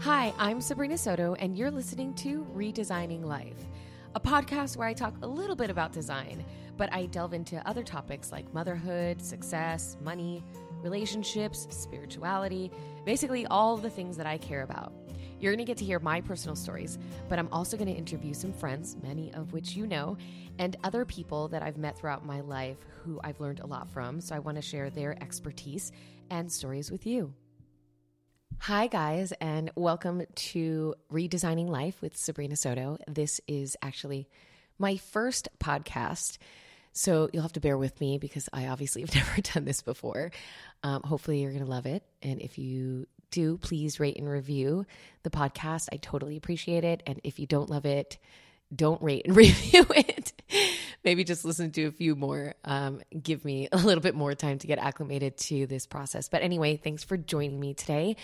Hi, I'm Sabrina Soto, and you're listening to Redesigning Life, a podcast where I talk a little bit about design, but I delve into other topics like motherhood, success, money, relationships, spirituality, basically all the things that I care about. You're going to get to hear my personal stories, but I'm also going to interview some friends, many of which you know, and other people that I've met throughout my life who I've learned a lot from. So I want to share their expertise and stories with you. Hi, guys, and welcome to Redesigning Life with Sabrina Soto. This is actually my first podcast. So you'll have to bear with me because I obviously have never done this before. Um, hopefully, you're going to love it. And if you do, please rate and review the podcast. I totally appreciate it. And if you don't love it, don't rate and review it. Maybe just listen to a few more. Um, give me a little bit more time to get acclimated to this process. But anyway, thanks for joining me today.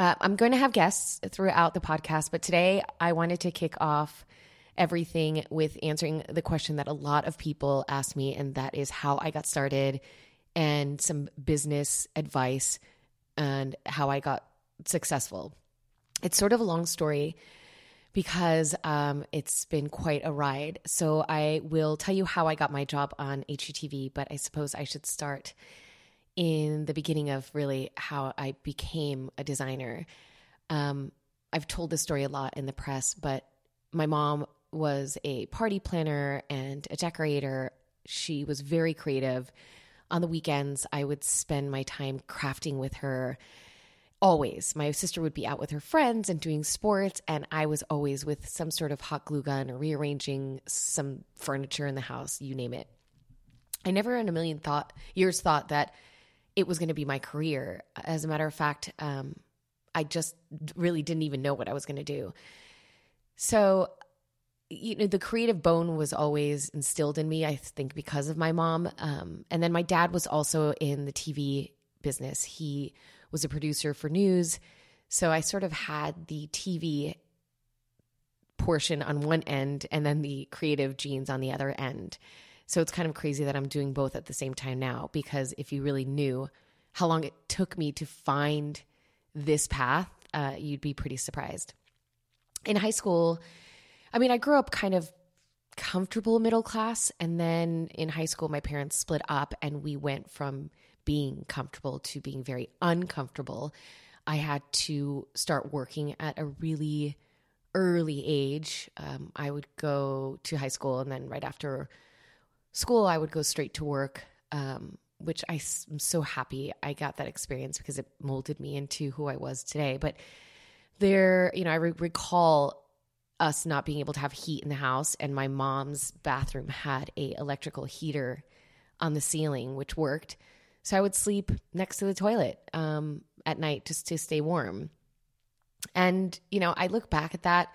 Uh, I'm going to have guests throughout the podcast, but today I wanted to kick off everything with answering the question that a lot of people ask me, and that is how I got started and some business advice and how I got successful. It's sort of a long story because um, it's been quite a ride. So I will tell you how I got my job on HGTV, but I suppose I should start in the beginning of really how I became a designer. Um, I've told this story a lot in the press, but my mom was a party planner and a decorator. She was very creative. On the weekends, I would spend my time crafting with her always. My sister would be out with her friends and doing sports, and I was always with some sort of hot glue gun or rearranging some furniture in the house, you name it. I never in a million thought years thought that it was going to be my career. As a matter of fact, um, I just really didn't even know what I was going to do. So, you know, the creative bone was always instilled in me, I think, because of my mom. Um, and then my dad was also in the TV business. He was a producer for news. So I sort of had the TV portion on one end and then the creative genes on the other end. So it's kind of crazy that I'm doing both at the same time now because if you really knew how long it took me to find this path, uh, you'd be pretty surprised. In high school, I mean, I grew up kind of comfortable middle class. And then in high school, my parents split up and we went from being comfortable to being very uncomfortable. I had to start working at a really early age. Um, I would go to high school and then right after school, I would go straight to work, um, which I am so happy I got that experience because it molded me into who I was today. But there, you know, I re- recall us not being able to have heat in the house, and my mom's bathroom had a electrical heater on the ceiling, which worked. So I would sleep next to the toilet um, at night just to stay warm. And you know, I look back at that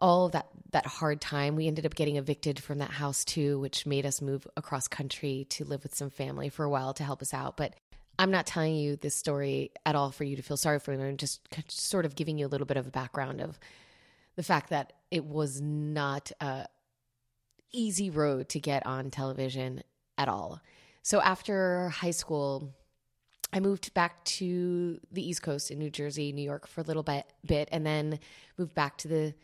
all that that hard time. We ended up getting evicted from that house too, which made us move across country to live with some family for a while to help us out. But I'm not telling you this story at all for you to feel sorry for me. I'm just sort of giving you a little bit of a background of the fact that it was not a easy road to get on television at all. So after high school, I moved back to the East Coast in New Jersey, New York for a little bit, bit and then moved back to the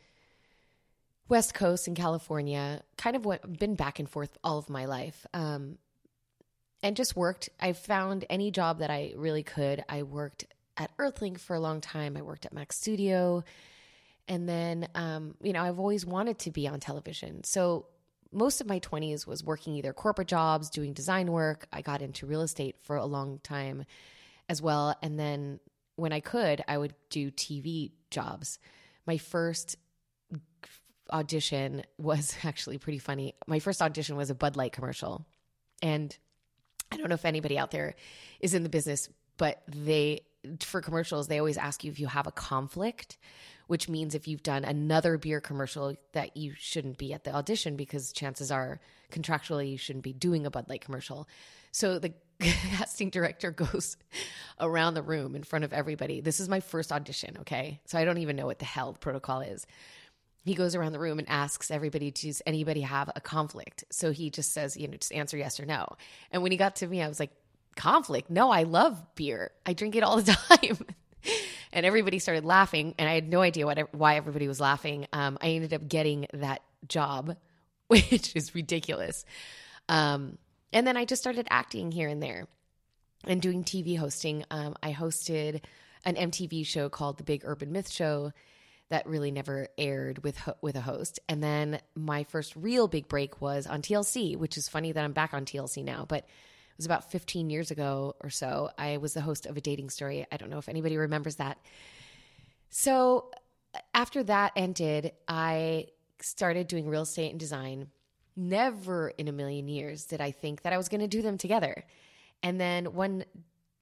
West Coast in California. Kind of went, been back and forth all of my life. Um, and just worked. I found any job that I really could. I worked at Earthlink for a long time. I worked at Max Studio. And then, um, you know, I've always wanted to be on television. So most of my 20s was working either corporate jobs, doing design work. I got into real estate for a long time as well. And then when I could, I would do TV jobs. My first audition was actually pretty funny. My first audition was a Bud Light commercial. And I don't know if anybody out there is in the business, but they, for commercials, they always ask you if you have a conflict, which means if you've done another beer commercial that you shouldn't be at the audition because chances are contractually you shouldn't be doing a Bud Light commercial. So the casting director goes around the room in front of everybody. This is my first audition, okay? So I don't even know what the hell the protocol is he goes around the room and asks everybody, does anybody have a conflict? So he just says, you know, just answer yes or no. And when he got to me, I was like, conflict? No, I love beer. I drink it all the time. and everybody started laughing, and I had no idea what, why everybody was laughing. Um, I ended up getting that job, which is ridiculous. Um, and then I just started acting here and there and doing TV hosting. Um, I hosted an MTV show called The Big Urban Myth Show that really never aired with with a host. And then my first real big break was on TLC, which is funny that I'm back on TLC now, but it was about 15 years ago or so. I was the host of a dating story. I don't know if anybody remembers that. So after that ended, I started doing real estate and design. Never in a million years did I think that I was going to do them together. And then one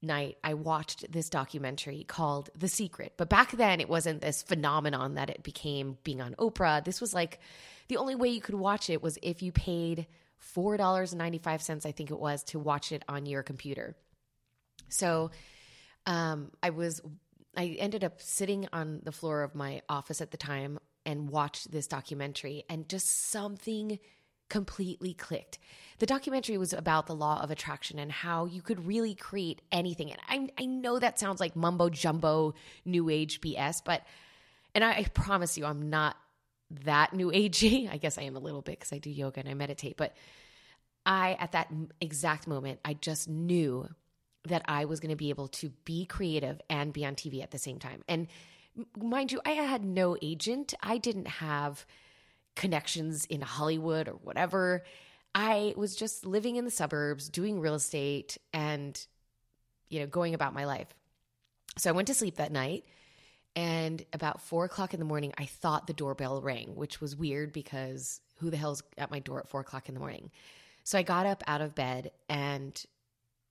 night I watched this documentary called The Secret. But back then it wasn't this phenomenon that it became being on Oprah. This was like the only way you could watch it was if you paid $4.95 I think it was to watch it on your computer. So um, I was I ended up sitting on the floor of my office at the time and watched this documentary and just something completely clicked. The documentary was about the law of attraction and how you could really create anything. And I, I know that sounds like mumbo jumbo new age BS, but, and I, I promise you, I'm not that new agey. I guess I am a little bit because I do yoga and I meditate, but I, at that exact moment, I just knew that I was going to be able to be creative and be on TV at the same time. And mind you, I had no agent. I didn't have connections in Hollywood or whatever. I was just living in the suburbs, doing real estate and, you know, going about my life. So I went to sleep that night. And about four o'clock in the morning, I thought the doorbell rang, which was weird because who the hell's at my door at four o'clock in the morning? So I got up out of bed and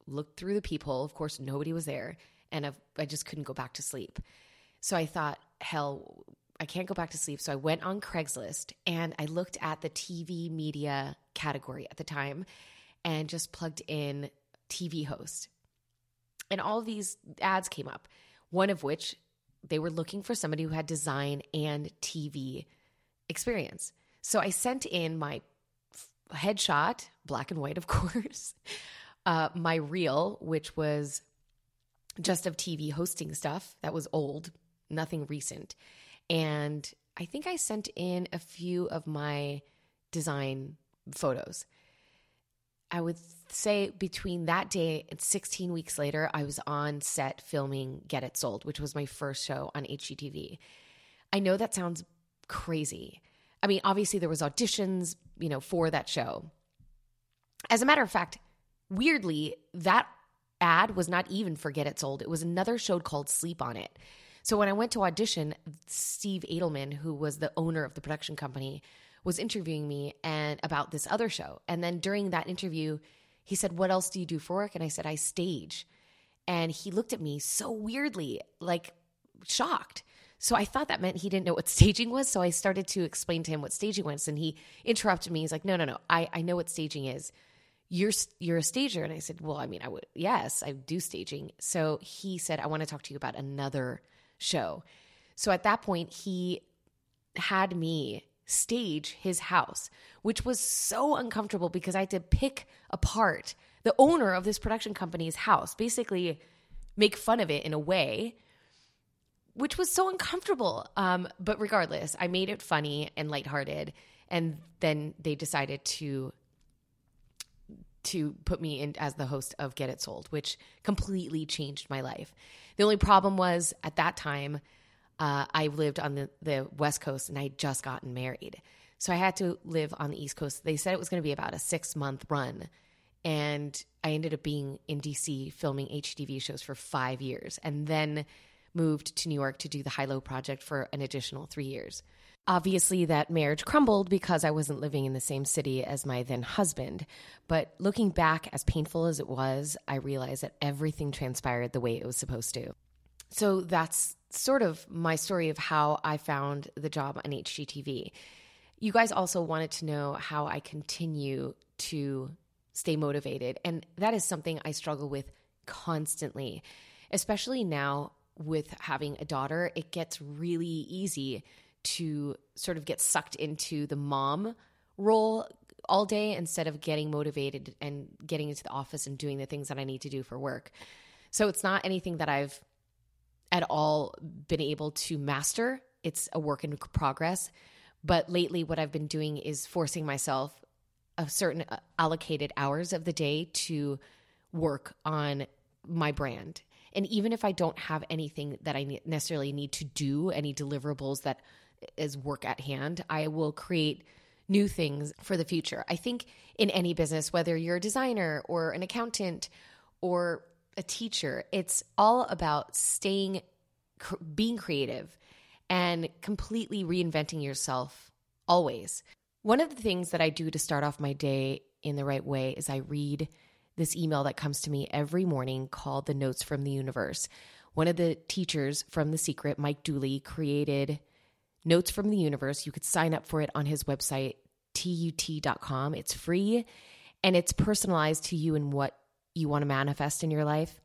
looked through the peephole. Of course, nobody was there. And I just couldn't go back to sleep. So I thought, hell, I can't go back to sleep. So I went on Craigslist and I looked at the TV media category at the time and just plugged in TV host. And all these ads came up, one of which they were looking for somebody who had design and TV experience. So I sent in my headshot, black and white, of course, uh, my reel, which was just of TV hosting stuff that was old, nothing recent. And I think I sent in a few of my design photos. I would say between that day and 16 weeks later, I was on set filming Get It Sold, which was my first show on HGTV. I know that sounds crazy. I mean, obviously there was auditions, you know, for that show. As a matter of fact, weirdly, that ad was not even for Get It Sold. It was another show called Sleep on It. So when I went to audition, Steve Edelman, who was the owner of the production company, was interviewing me and about this other show. And then during that interview, he said, "What else do you do for work?" And I said, "I stage." And he looked at me so weirdly, like shocked. So I thought that meant he didn't know what staging was. So I started to explain to him what staging was, and he interrupted me. He's like, "No, no, no. I I know what staging is." you're you're a stager and i said well i mean i would yes i do staging so he said i want to talk to you about another show. So at that point, he had me stage his house, which was so uncomfortable because I had to pick apart the owner of this production company's house, basically make fun of it in a way, which was so uncomfortable. Um, but regardless, I made it funny and lighthearted. And then they decided to to put me in as the host of Get It Sold, which completely changed my life. The only problem was at that time, uh, I lived on the, the West Coast and I just gotten married. So I had to live on the East Coast. They said it was going to be about a six month run. And I ended up being in DC filming HGTV shows for five years and then moved to New York to do the High Low Project for an additional three years. Obviously, that marriage crumbled because I wasn't living in the same city as my then husband. But looking back, as painful as it was, I realized that everything transpired the way it was supposed to. So that's sort of my story of how I found the job on HGTV. You guys also wanted to know how I continue to stay motivated. And that is something I struggle with constantly, especially now with having a daughter. It gets really easy to sort of get sucked into the mom role all day instead of getting motivated and getting into the office and doing the things that I need to do for work. So it's not anything that I've at all been able to master. It's a work in progress. But lately, what I've been doing is forcing myself a certain uh, allocated hours of the day to work on my brand. And even if I don't have anything that I necessarily need to do, any deliverables that is work at hand, I will create new things for the future. I think in any business, whether you're a designer or an accountant or a teacher, it's all about staying, being creative and completely reinventing yourself always. One of the things that I do to start off my day in the right way is I read this email that comes to me every morning called The Notes from the Universe. One of the teachers from The Secret, Mike Dooley, created Notes from the Universe. You could sign up for it on his website, tut.com. It's free and it's personalized to you and what you want to manifest in your life.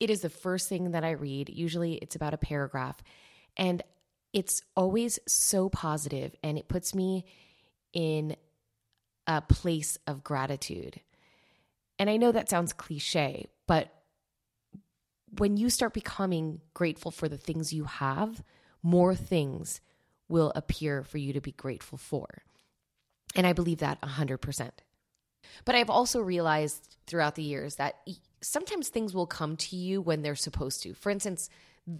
It is the first thing that I read. Usually it's about a paragraph. And it's always so positive and it puts me in a place of gratitude. And I know that sounds cliche, but when you start becoming grateful for the things you have, more things will appear for you to be grateful for. And I believe that 100%. But I've also realized throughout the years that sometimes things will come to you when they're supposed to. For instance,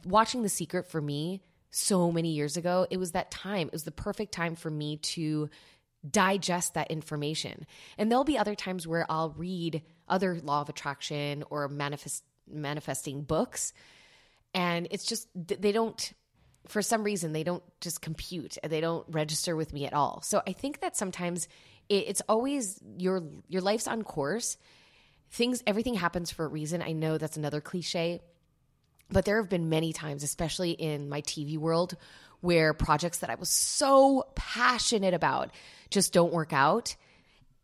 watching The Secret for me so many years ago, it was that time. It was the perfect time for me to digest that information. And there'll be other times where I'll read other law of attraction or manifest manifesting books and it's just they don't for some reason they don't just compute. And they don't register with me at all. So i think that sometimes it's always your your life's on course. Things everything happens for a reason. I know that's another cliche but there have been many times especially in my tv world where projects that i was so passionate about just don't work out.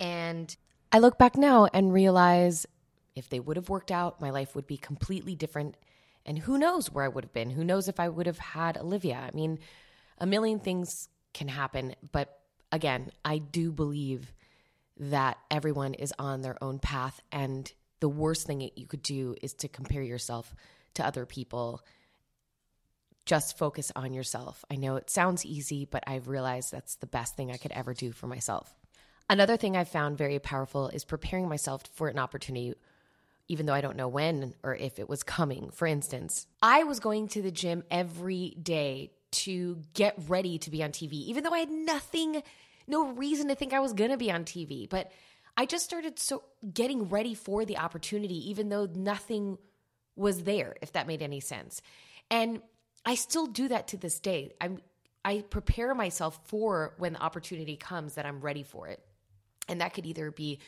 And i look back now and realize if they would have worked out my life would be completely different and who knows where i would have been who knows if i would have had olivia i mean a million things can happen but again, I do believe that everyone is on their own path. And the worst thing you could do is to compare yourself to other people. Just focus on yourself. I know it sounds easy, but I've realized that's the best thing I could ever do for myself. Another thing I've found very powerful is preparing myself for an opportunity, even though I don't know when or if it was coming. For instance, I was going to the gym every day to get ready to be on TV, even though I had nothing no reason to think I was going to be on TV, but I just started so getting ready for the opportunity even though nothing was there if that made any sense. And I still do that to this day. I'm I prepare myself for when the opportunity comes that I'm ready for it. And that could either be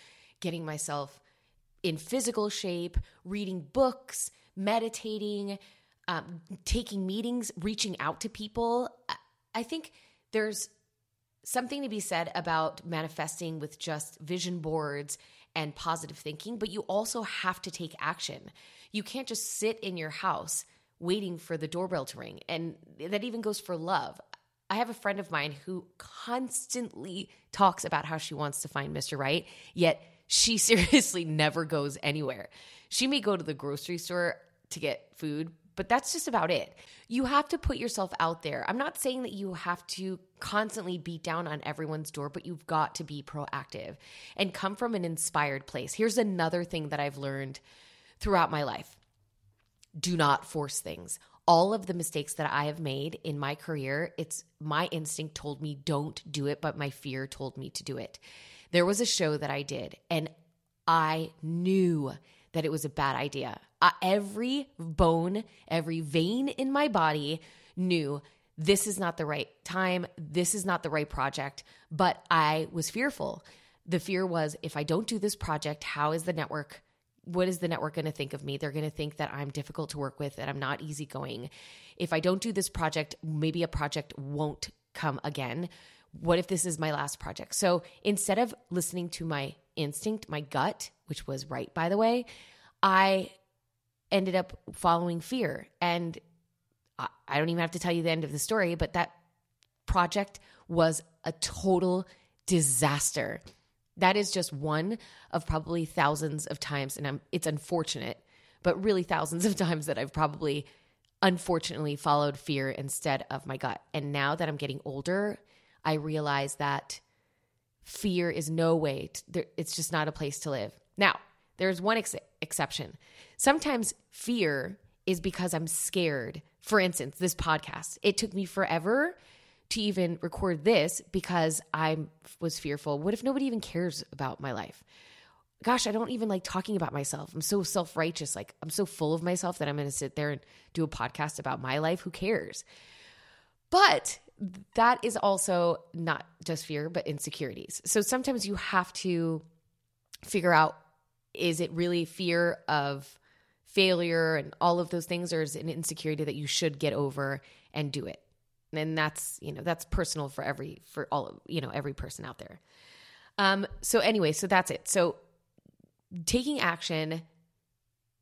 getting myself in physical shape, reading books, meditating, um, taking meetings, reaching out to people. I think there's something to be said about manifesting with just vision boards and positive thinking, but you also have to take action. You can't just sit in your house waiting for the doorbell to ring. And that even goes for love. I have a friend of mine who constantly talks about how she wants to find Mr. Right, yet she seriously never goes anywhere. She may go to the grocery store to get food, but that's just about it. You have to put yourself out there. I'm not saying that you have to constantly beat down on everyone's door, but you've got to be proactive and come from an inspired place. Here's another thing that I've learned throughout my life do not force things. All of the mistakes that I have made in my career, it's my instinct told me don't do it, but my fear told me to do it. There was a show that I did, and I knew that it was a bad idea. Every bone, every vein in my body knew this is not the right time. This is not the right project. But I was fearful. The fear was if I don't do this project, how is the network? What is the network going to think of me? They're going to think that I'm difficult to work with, that I'm not easygoing. If I don't do this project, maybe a project won't come again. What if this is my last project? So instead of listening to my instinct, my gut, which was right, by the way, I ended up following fear. And I don't even have to tell you the end of the story, but that project was a total disaster. That is just one of probably thousands of times, and I'm, it's unfortunate, but really thousands of times that I've probably unfortunately followed fear instead of my gut. And now that I'm getting older, I realize that fear is no way, to, it's just not a place to live. Now, there's one ex- exception. Sometimes fear is because I'm scared. For instance, this podcast, it took me forever to even record this because I was fearful. What if nobody even cares about my life? Gosh, I don't even like talking about myself. I'm so self righteous. Like, I'm so full of myself that I'm going to sit there and do a podcast about my life. Who cares? But that is also not just fear, but insecurities. So sometimes you have to figure out is it really fear of failure and all of those things, or is it an insecurity that you should get over and do it? And that's, you know, that's personal for every, for all, you know, every person out there. Um, so anyway, so that's it. So taking action,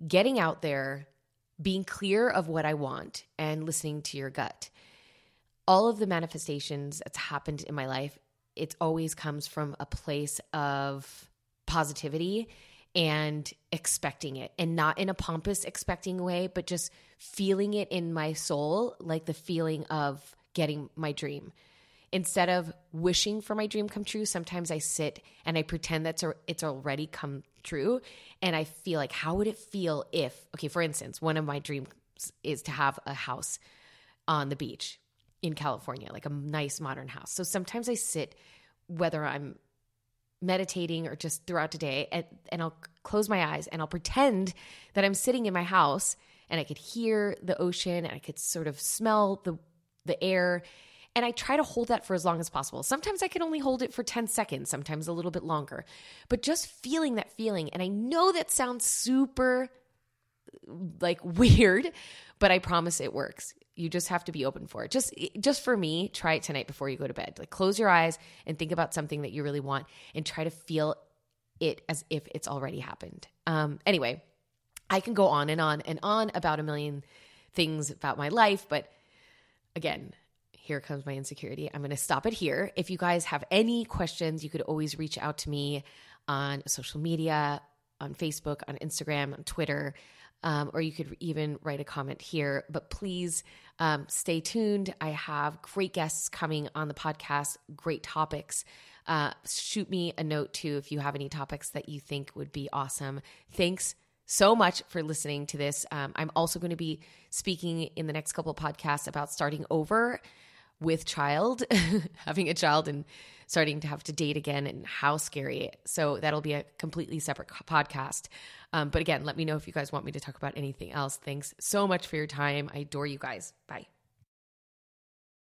getting out there, being clear of what I want and listening to your gut. All of the manifestations that's happened in my life, it always comes from a place of positivity and expecting it and not in a pompous expecting way, but just feeling it in my soul, like the feeling of getting my dream. Instead of wishing for my dream come true, sometimes I sit and I pretend that's it's already come true. And I feel like, how would it feel if, okay, for instance, one of my dreams is to have a house on the beach in California, like a nice modern house. So sometimes I sit, whether I'm meditating or just throughout the day and, and I'll close my eyes and I'll pretend that I'm sitting in my house and I could hear the ocean and I could sort of smell the the air and I try to hold that for as long as possible. Sometimes I can only hold it for 10 seconds, sometimes a little bit longer. But just feeling that feeling and I know that sounds super like weird, but I promise it works. You just have to be open for it. Just just for me, try it tonight before you go to bed. Like close your eyes and think about something that you really want and try to feel it as if it's already happened. Um anyway, I can go on and on and on about a million things about my life, but again, here comes my insecurity. I'm going to stop it here. If you guys have any questions, you could always reach out to me on social media, on Facebook, on Instagram, on Twitter um, or you could even write a comment here. But please um, stay tuned. I have great guests coming on the podcast, great topics. Uh, shoot me a note too if you have any topics that you think would be awesome. Thanks so much for listening to this. Um, I'm also going to be speaking in the next couple of podcasts about starting over with child, having a child and starting to have to date again and how scary. So that'll be a completely separate podcast. Um, but again, let me know if you guys want me to talk about anything else. Thanks so much for your time. I adore you guys. Bye.